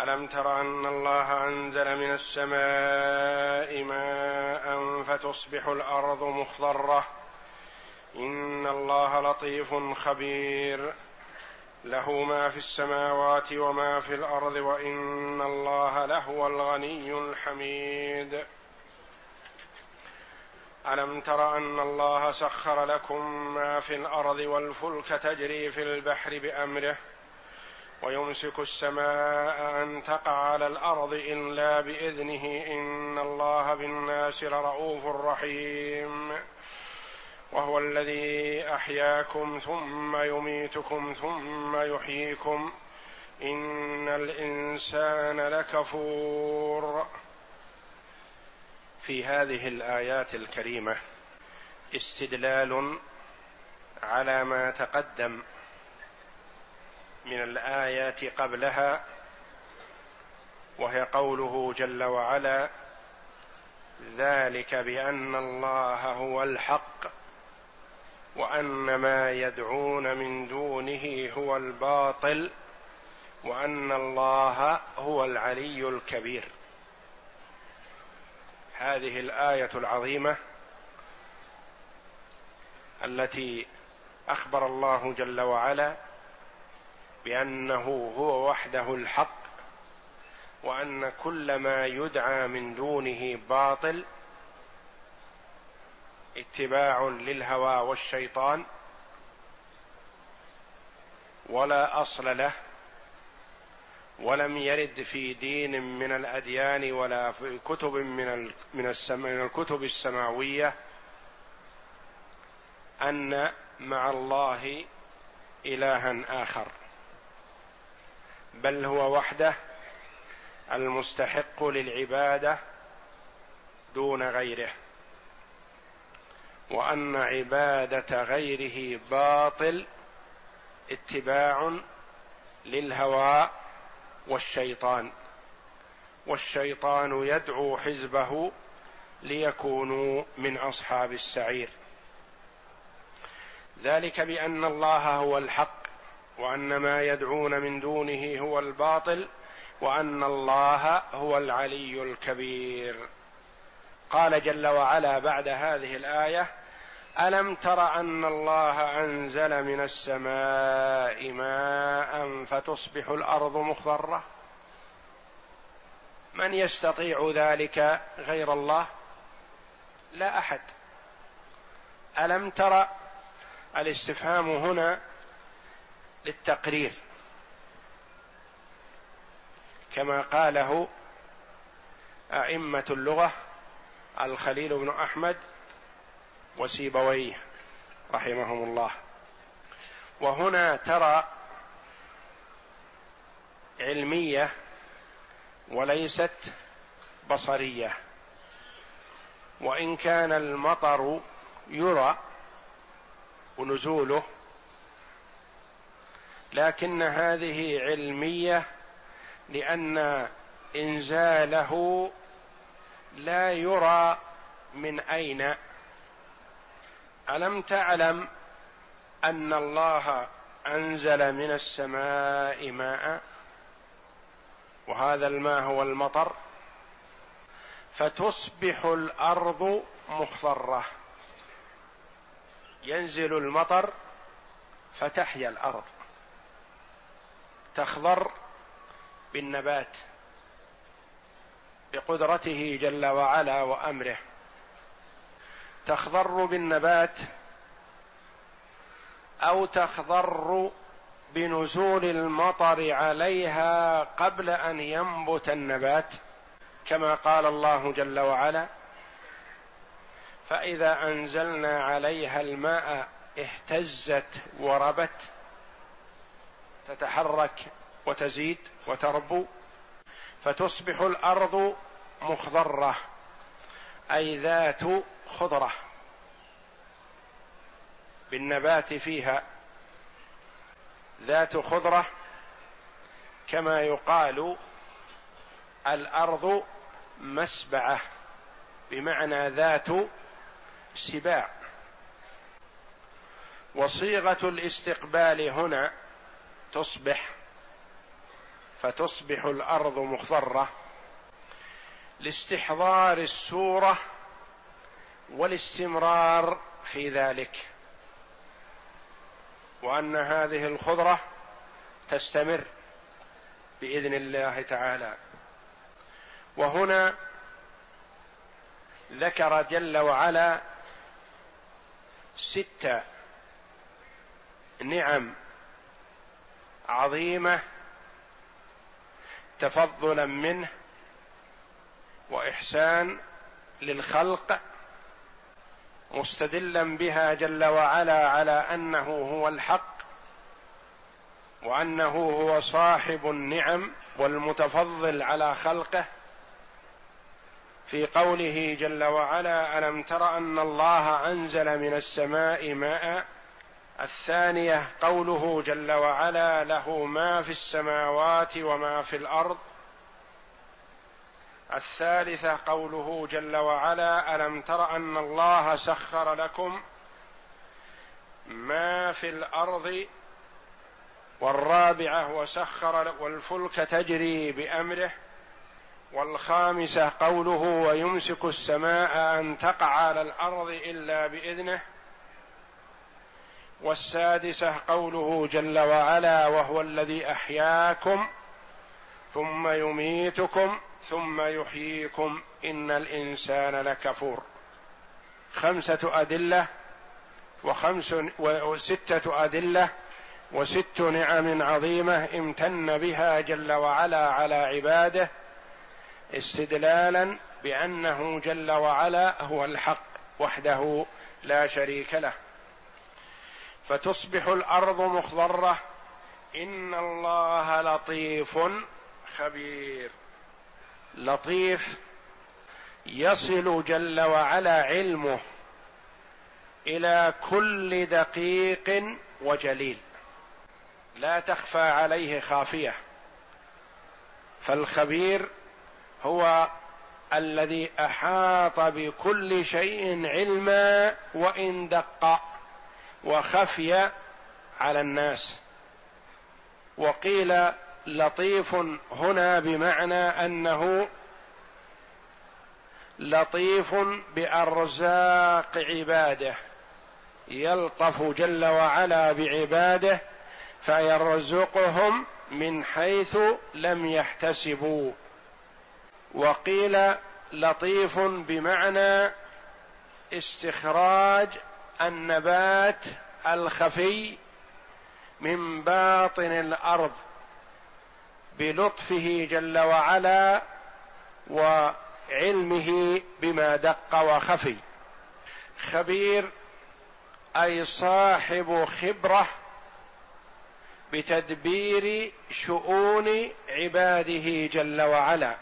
ألم تر أن الله أنزل من السماء ماء فتصبح الأرض مخضرة؟ إن الله لطيف خبير. له ما في السماوات وما في الأرض وإن الله لهو الغني الحميد. ألم تر أن الله سخر لكم ما في الأرض والفلك تجري في البحر بأمره؟ ويمسك السماء أن تقع على الأرض الا بإذنه إن الله بالناس لرؤوف رحيم. وهو الذي أحياكم ثم يميتكم ثم يحييكم. إن الإنسان لكفور. في هذه الآيات الكريمة استدلال على ما تقدم من الآيات قبلها وهي قوله جل وعلا ذلك بأن الله هو الحق وأن ما يدعون من دونه هو الباطل وأن الله هو العلي الكبير. هذه الآية العظيمة التي أخبر الله جل وعلا بأنه هو وحده الحق وأن كل ما يدعى من دونه باطل اتباع للهوى والشيطان ولا أصل له ولم يرد في دين من الأديان ولا في كتب من من الكتب السماوية أن مع الله إلها آخر. بل هو وحده المستحق للعبادة دون غيره. وأن عبادة غيره باطل اتباع للهوى والشيطان. والشيطان يدعو حزبه ليكونوا من أصحاب السعير. ذلك بأن الله هو الحق وأن ما يدعون من دونه هو الباطل وأن الله هو العلي الكبير. قال جل وعلا بعد هذه الآية ألم تر أن الله أنزل من السماء ماء فتصبح الأرض مخضرة؟ من يستطيع ذلك غير الله؟ لا أحد. ألم تر؟ الاستفهام هنا للتقرير. كما قاله أئمة اللغة الخليل بن أحمد وسيبويه رحمهم الله. وهنا ترى علمية وليست بصرية. وإن كان المطر يرى ونزوله لكن هذه علمية لأن إنزاله لا يرى من أين. ألم تعلم أن الله أنزل من السماء ماء وهذا الماء هو المطر فتصبح الأرض مخضرة. ينزل المطر فتحيا الأرض. تخضر بالنبات بقدرته جل وعلا وأمره. تخضر بالنبات أو تخضر بنزول المطر عليها قبل أن ينبت النبات كما قال الله جل وعلا فإذا أنزلنا عليها الماء اهتزت وربت تتحرك وتزيد وتربو فتصبح الأرض مخضرة أي ذات خضرة. بالنبات فيها ذات خضرة كما يقال الأرض مسبعة بمعنى ذات سباع. وصيغة الاستقبال هنا تصبح فتصبح الأرض مخضرة لاستحضار السورة والاستمرار في ذلك وأن هذه الخضرة تستمر بإذن الله تعالى. وهنا ذكر جل وعلا ست نعم عظيمة تفضلا منه وإحسان للخلق مستدلا بها جل وعلا على أنه هو الحق وأنه هو صاحب النعم والمتفضل على خلقه. في قوله جل وعلا ألم تر أن الله أنزل من السماء ماء الثانية قوله جل وعلا له ما في السماوات وما في الأرض. الثالثة قوله جل وعلا ألم تر أن الله سخر لكم ما في الأرض والرابعة وسخر والفلك تجري بأمره. والخامسة قوله ويمسك السماء أن تقع على الأرض إلا بإذنه. والسادسة قوله جل وعلا وهو الذي أحياكم ثم يميتكم ثم يحييكم إن الإنسان لكفور. خمسة أدلة وخمس وستة أدلة وست نعم عظيمة امتن بها جل وعلا على عباده استدلالا بأنه جل وعلا هو الحق وحده لا شريك له. فتصبح الأرض مخضرة. إن الله لطيف خبير. لطيف يصل جل وعلا علمه إلى كل دقيق وجليل. لا تخفى عليه خافية. فالخبير هو الذي أحاط بكل شيء علما وإن دق. وخفي على الناس. وقيل لطيف هنا بمعنى أنه لطيف بأرزاق عباده. يلطف جل وعلا بعباده فيرزقهم من حيث لم يحتسبوا. وقيل لطيف بمعنى استخراج النبات الخفي من باطن الأرض بلطفه جل وعلا وعلمه بما دق وخفي. خبير أي صاحب خبرة بتدبير شؤون عباده جل وعلا.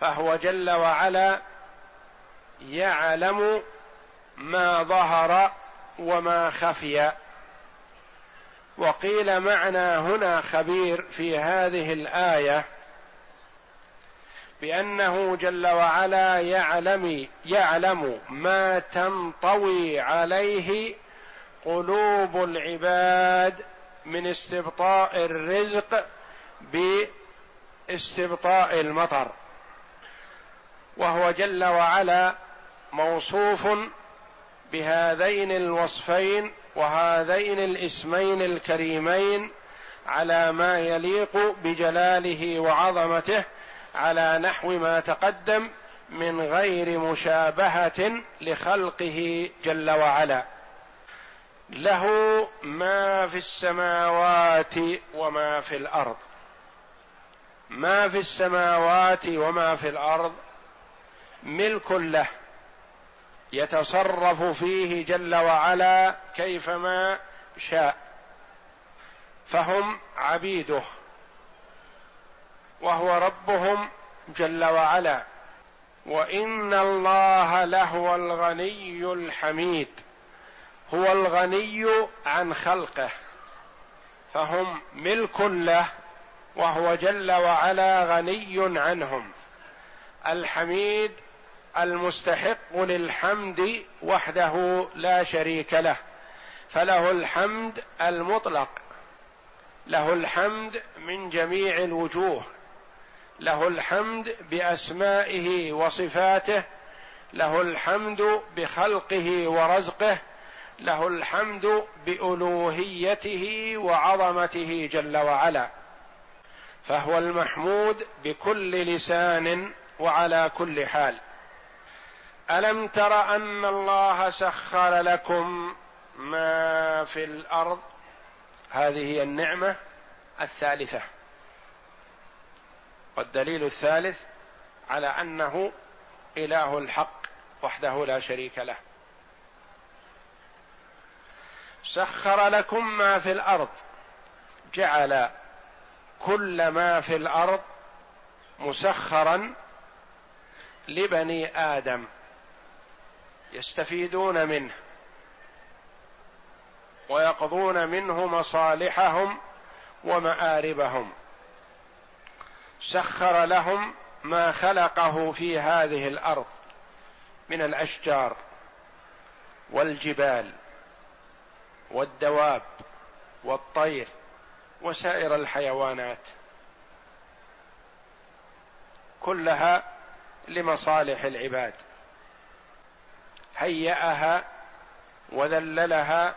فهو جل وعلا يعلم ما ظهر وما خفي. وقيل معنى هنا خبير في هذه الآية بأنه جل وعلا يعلم يعلم ما تنطوي عليه قلوب العباد من استبطاء الرزق باستبطاء المطر. وهو جل وعلا موصوف بهذين الوصفين وهذين الاسمين الكريمين على ما يليق بجلاله وعظمته على نحو ما تقدم من غير مشابهة لخلقه جل وعلا. له ما في السماوات وما في الأرض. ما في السماوات وما في الأرض ملك له. يتصرف فيه جل وعلا كيفما شاء. فهم عبيده وهو ربهم جل وعلا. وإن الله لهو الغني الحميد هو الغني عن خلقه. فهم ملك له وهو جل وعلا غني عنهم. الحميد المستحق للحمد وحده لا شريك له فله الحمد المطلق له الحمد من جميع الوجوه له الحمد بأسمائه وصفاته له الحمد بخلقه ورزقه له الحمد بألوهيته وعظمته جل وعلا فهو المحمود بكل لسان وعلى كل حال. ألم تر أن الله سخر لكم ما في الأرض؟ هذه هي النعمة الثالثة. والدليل الثالث على أنه إله الحق وحده لا شريك له. سخر لكم ما في الأرض. جعل كل ما في الأرض مسخرا لبني آدم. يستفيدون منه ويقضون منه مصالحهم ومآربهم. سخر لهم ما خلقه في هذه الأرض من الأشجار والجبال والدواب والطير وسائر الحيوانات كلها لمصالح العباد. هيأها وذللها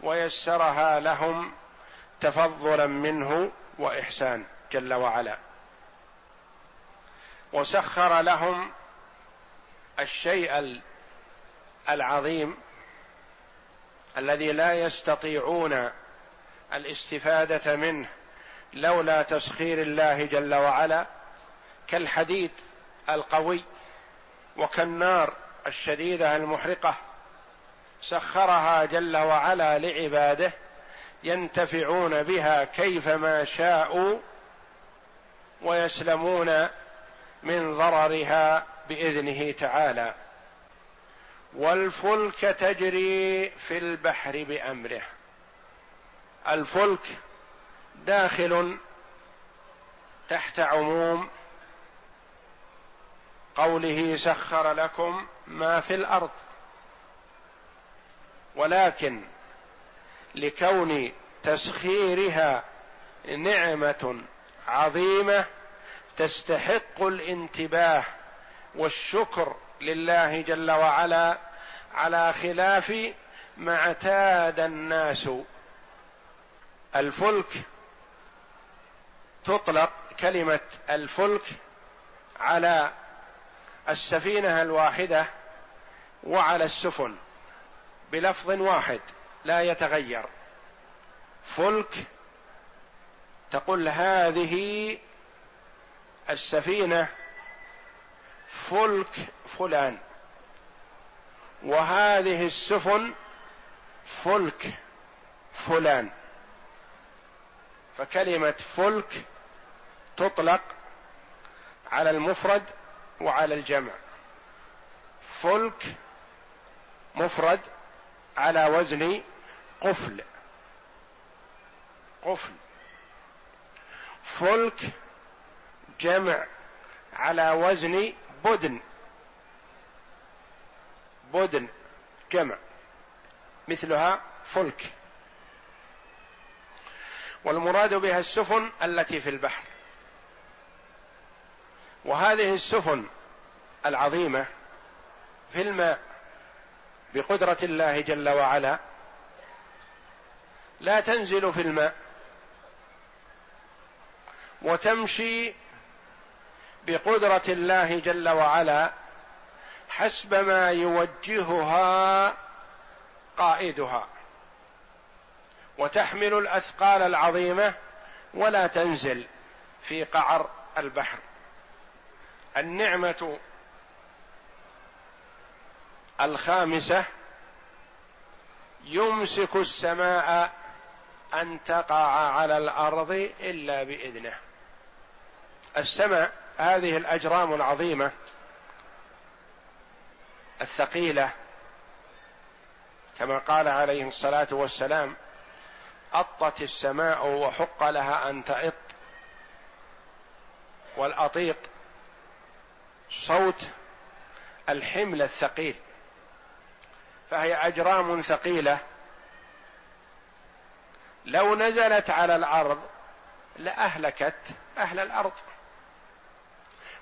ويسرها لهم تفضلا منه وإحسان جل وعلا. وسخر لهم الشيء العظيم الذي لا يستطيعون الاستفادة منه لولا تسخير الله جل وعلا كالحديد القوي وكالنار الشديدة المحرقة سخرها جل وعلا لعباده ينتفعون بها كيفما شاءوا ويسلمون من ضررها بإذنه تعالى. والفلك تجري في البحر بأمره. الفلك داخل تحت عموم قوله سخر لكم ما في الأرض. ولكن لكون تسخيرها نعمة عظيمة تستحق الانتباه والشكر لله جل وعلا على خلاف ما اعتاد الناس. الفلك تطلق كلمة الفلك على السفينة الواحدة وعلى السفن بلفظ واحد لا يتغير. فلك تقول هذه السفينة فلك فلان وهذه السفن فلك فلان. فكلمة فلك تطلق على المفرد وعلى الجمع. فلك مفرد على وزن قفل. قفل. فلك جمع على وزن بدن. بدن جمع. مثلها فلك. والمراد بها السفن التي في البحر. وهذه السفن العظيمة في الماء بقدرة الله جل وعلا لا تنزل في الماء وتمشي بقدرة الله جل وعلا حسب ما يوجهها قائدها. وتحمل الأثقال العظيمة ولا تنزل في قعر البحر. النعمة الخامسة يمسك السماء أن تقع على الأرض إلا بإذنه. السماء هذه الأجرام العظيمة الثقيلة كما قال عليه الصلاة والسلام أطت السماء وحق لها أن تئط والأطيط صوت الحمل الثقيل. فهي أجرام ثقيلة. لو نزلت على الأرض لأهلكت أهل الأرض.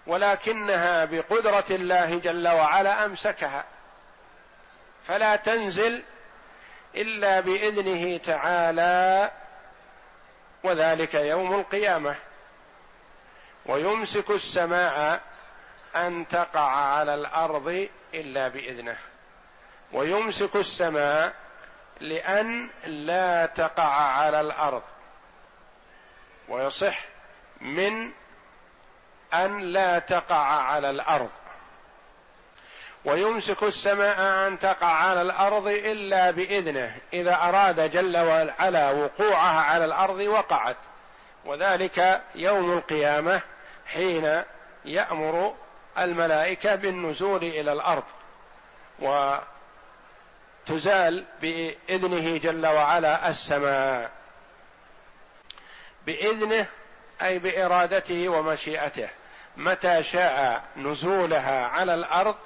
ولكنها بقدرة الله جل وعلا أمسكها. فلا تنزل إلا بإذنه تعالى وذلك يوم القيامة. ويمسك السماء أن تقع على الأرض إلا بإذنه ويمسك السماء لأن لا تقع على الأرض ويصح من أن لا تقع على الأرض. ويمسك السماء أن تقع على الأرض إلا بإذنه إذا أراد جل وعلا وقوعها على الأرض وقعت. وذلك يوم القيامة حين يأمر الملائكة بالنزول إلى الأرض وتزال بإذنه جل وعلا السماء. بإذنه أي بإرادته ومشيئته. متى شاء نزولها على الأرض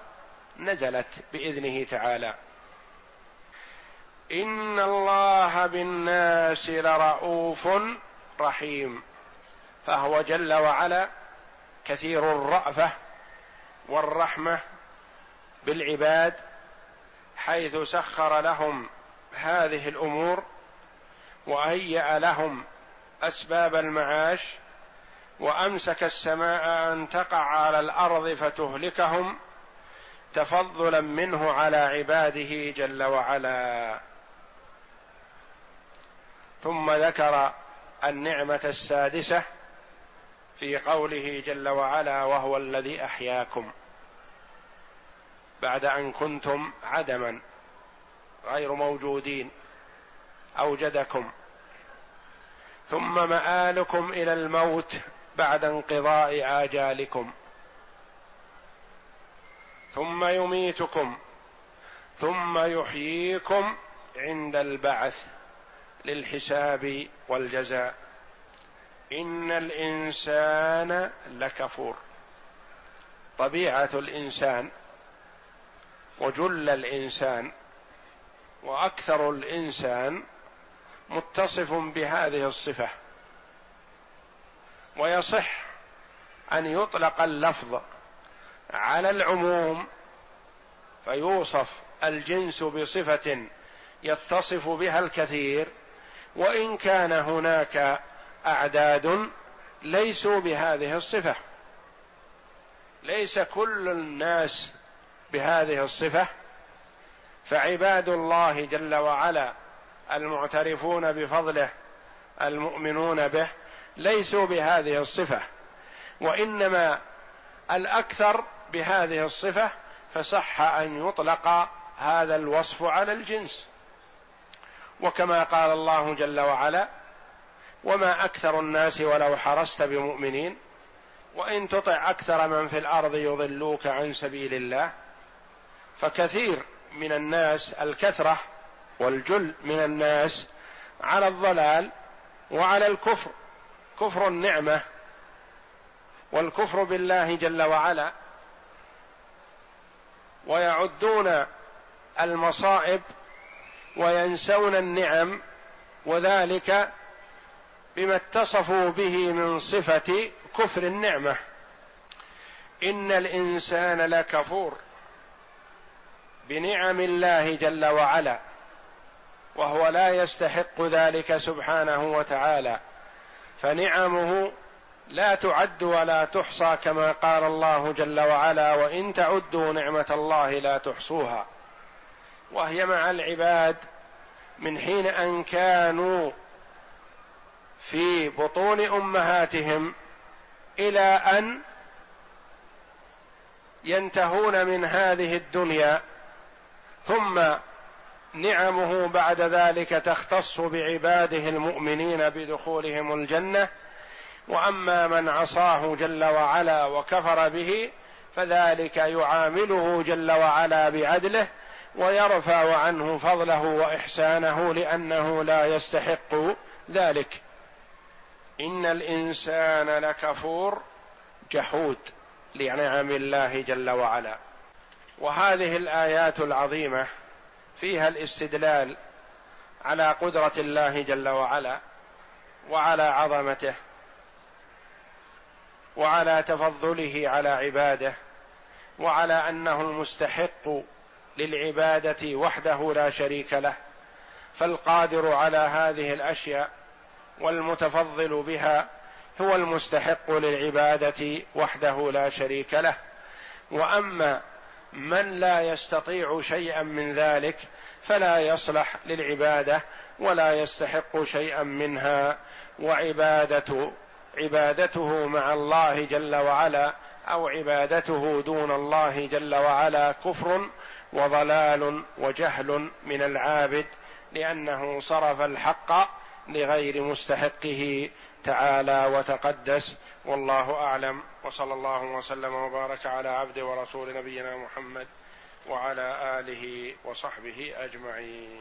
نزلت بإذنه تعالى. إن الله بالناس لرؤوف رحيم. فهو جل وعلا كثير الرأفة والرحمة بالعباد حيث سخر لهم هذه الأمور وهيأ لهم أسباب المعاش وأمسك السماء أن تقع على الأرض فتهلكهم تفضلا منه على عباده جل وعلا. ثم ذكر النعمة السادسة في قوله جل وعلا وهو الذي أحياكم بعد أن كنتم عدما غير موجودين أوجدكم ثم مآلكم إلى الموت بعد انقضاء آجالكم ثم يميتكم ثم يحييكم عند البعث للحساب والجزاء إن الإنسان لكفور. طبيعة الإنسان وجل الإنسان وأكثر الإنسان متصف بهذه الصفة. ويصح أن يطلق اللفظ على العموم فيوصف الجنس بصفة يتصف بها الكثير وإن كان هناك أعداد ليسوا بهذه الصفة. ليس كل الناس بهذه الصفة. فعباد الله جل وعلا المعترفون بفضله المؤمنون به ليسوا بهذه الصفة. وإنما الأكثر بهذه الصفة فصح أن يطلق هذا الوصف على الجنس. وكما قال الله جل وعلا وما أكثر الناس ولو حرصت بمؤمنين وإن تطع أكثر من في الأرض يضلوك عن سبيل الله. فكثير من الناس الكثرة والجل من الناس على الضلال وعلى الكفر. كفر النعمة والكفر بالله جل وعلا. ويعدون المصائب وينسون النعم وذلك بما اتصفوا به من صفة كفر النعمة. إن الإنسان لكفور بنعم الله جل وعلا وهو لا يستحق ذلك سبحانه وتعالى. فنعمه لا تعد ولا تحصى كما قال الله جل وعلا وإن تعدوا نعمة الله لا تحصوها. وهي مع العباد من حين أن كانوا في بطون أمهاتهم إلى أن ينتهون من هذه الدنيا ثم نعمه بعد ذلك تختص بعباده المؤمنين بدخولهم الجنة. وأما من عصاه جل وعلا وكفر به فذلك يعامله جل وعلا بعدله ويرفع عنه فضله وإحسانه لأنه لا يستحق ذلك. إن الإنسان لكفور جحود لنعم الله جل وعلا. وهذه الآيات العظيمة فيها الاستدلال على قدرة الله جل وعلا وعلى عظمته وعلى تفضله على عباده وعلى أنه المستحق للعبادة وحده لا شريك له. فالقادر على هذه الأشياء والمتفضل بها هو المستحق للعبادة وحده لا شريك له. وأما من لا يستطيع شيئا من ذلك فلا يصلح للعبادة ولا يستحق شيئا منها. وعبادة عبادته مع الله جل وعلا أو عبادته دون الله جل وعلا كفر وضلال وجهل من العابد لأنه صرف الحق لغير مستحقه تعالى وتقدس والله أعلم وصلى الله وسلم وبارك على عبد ورسول نبينا محمد وعلى آله وصحبه أجمعين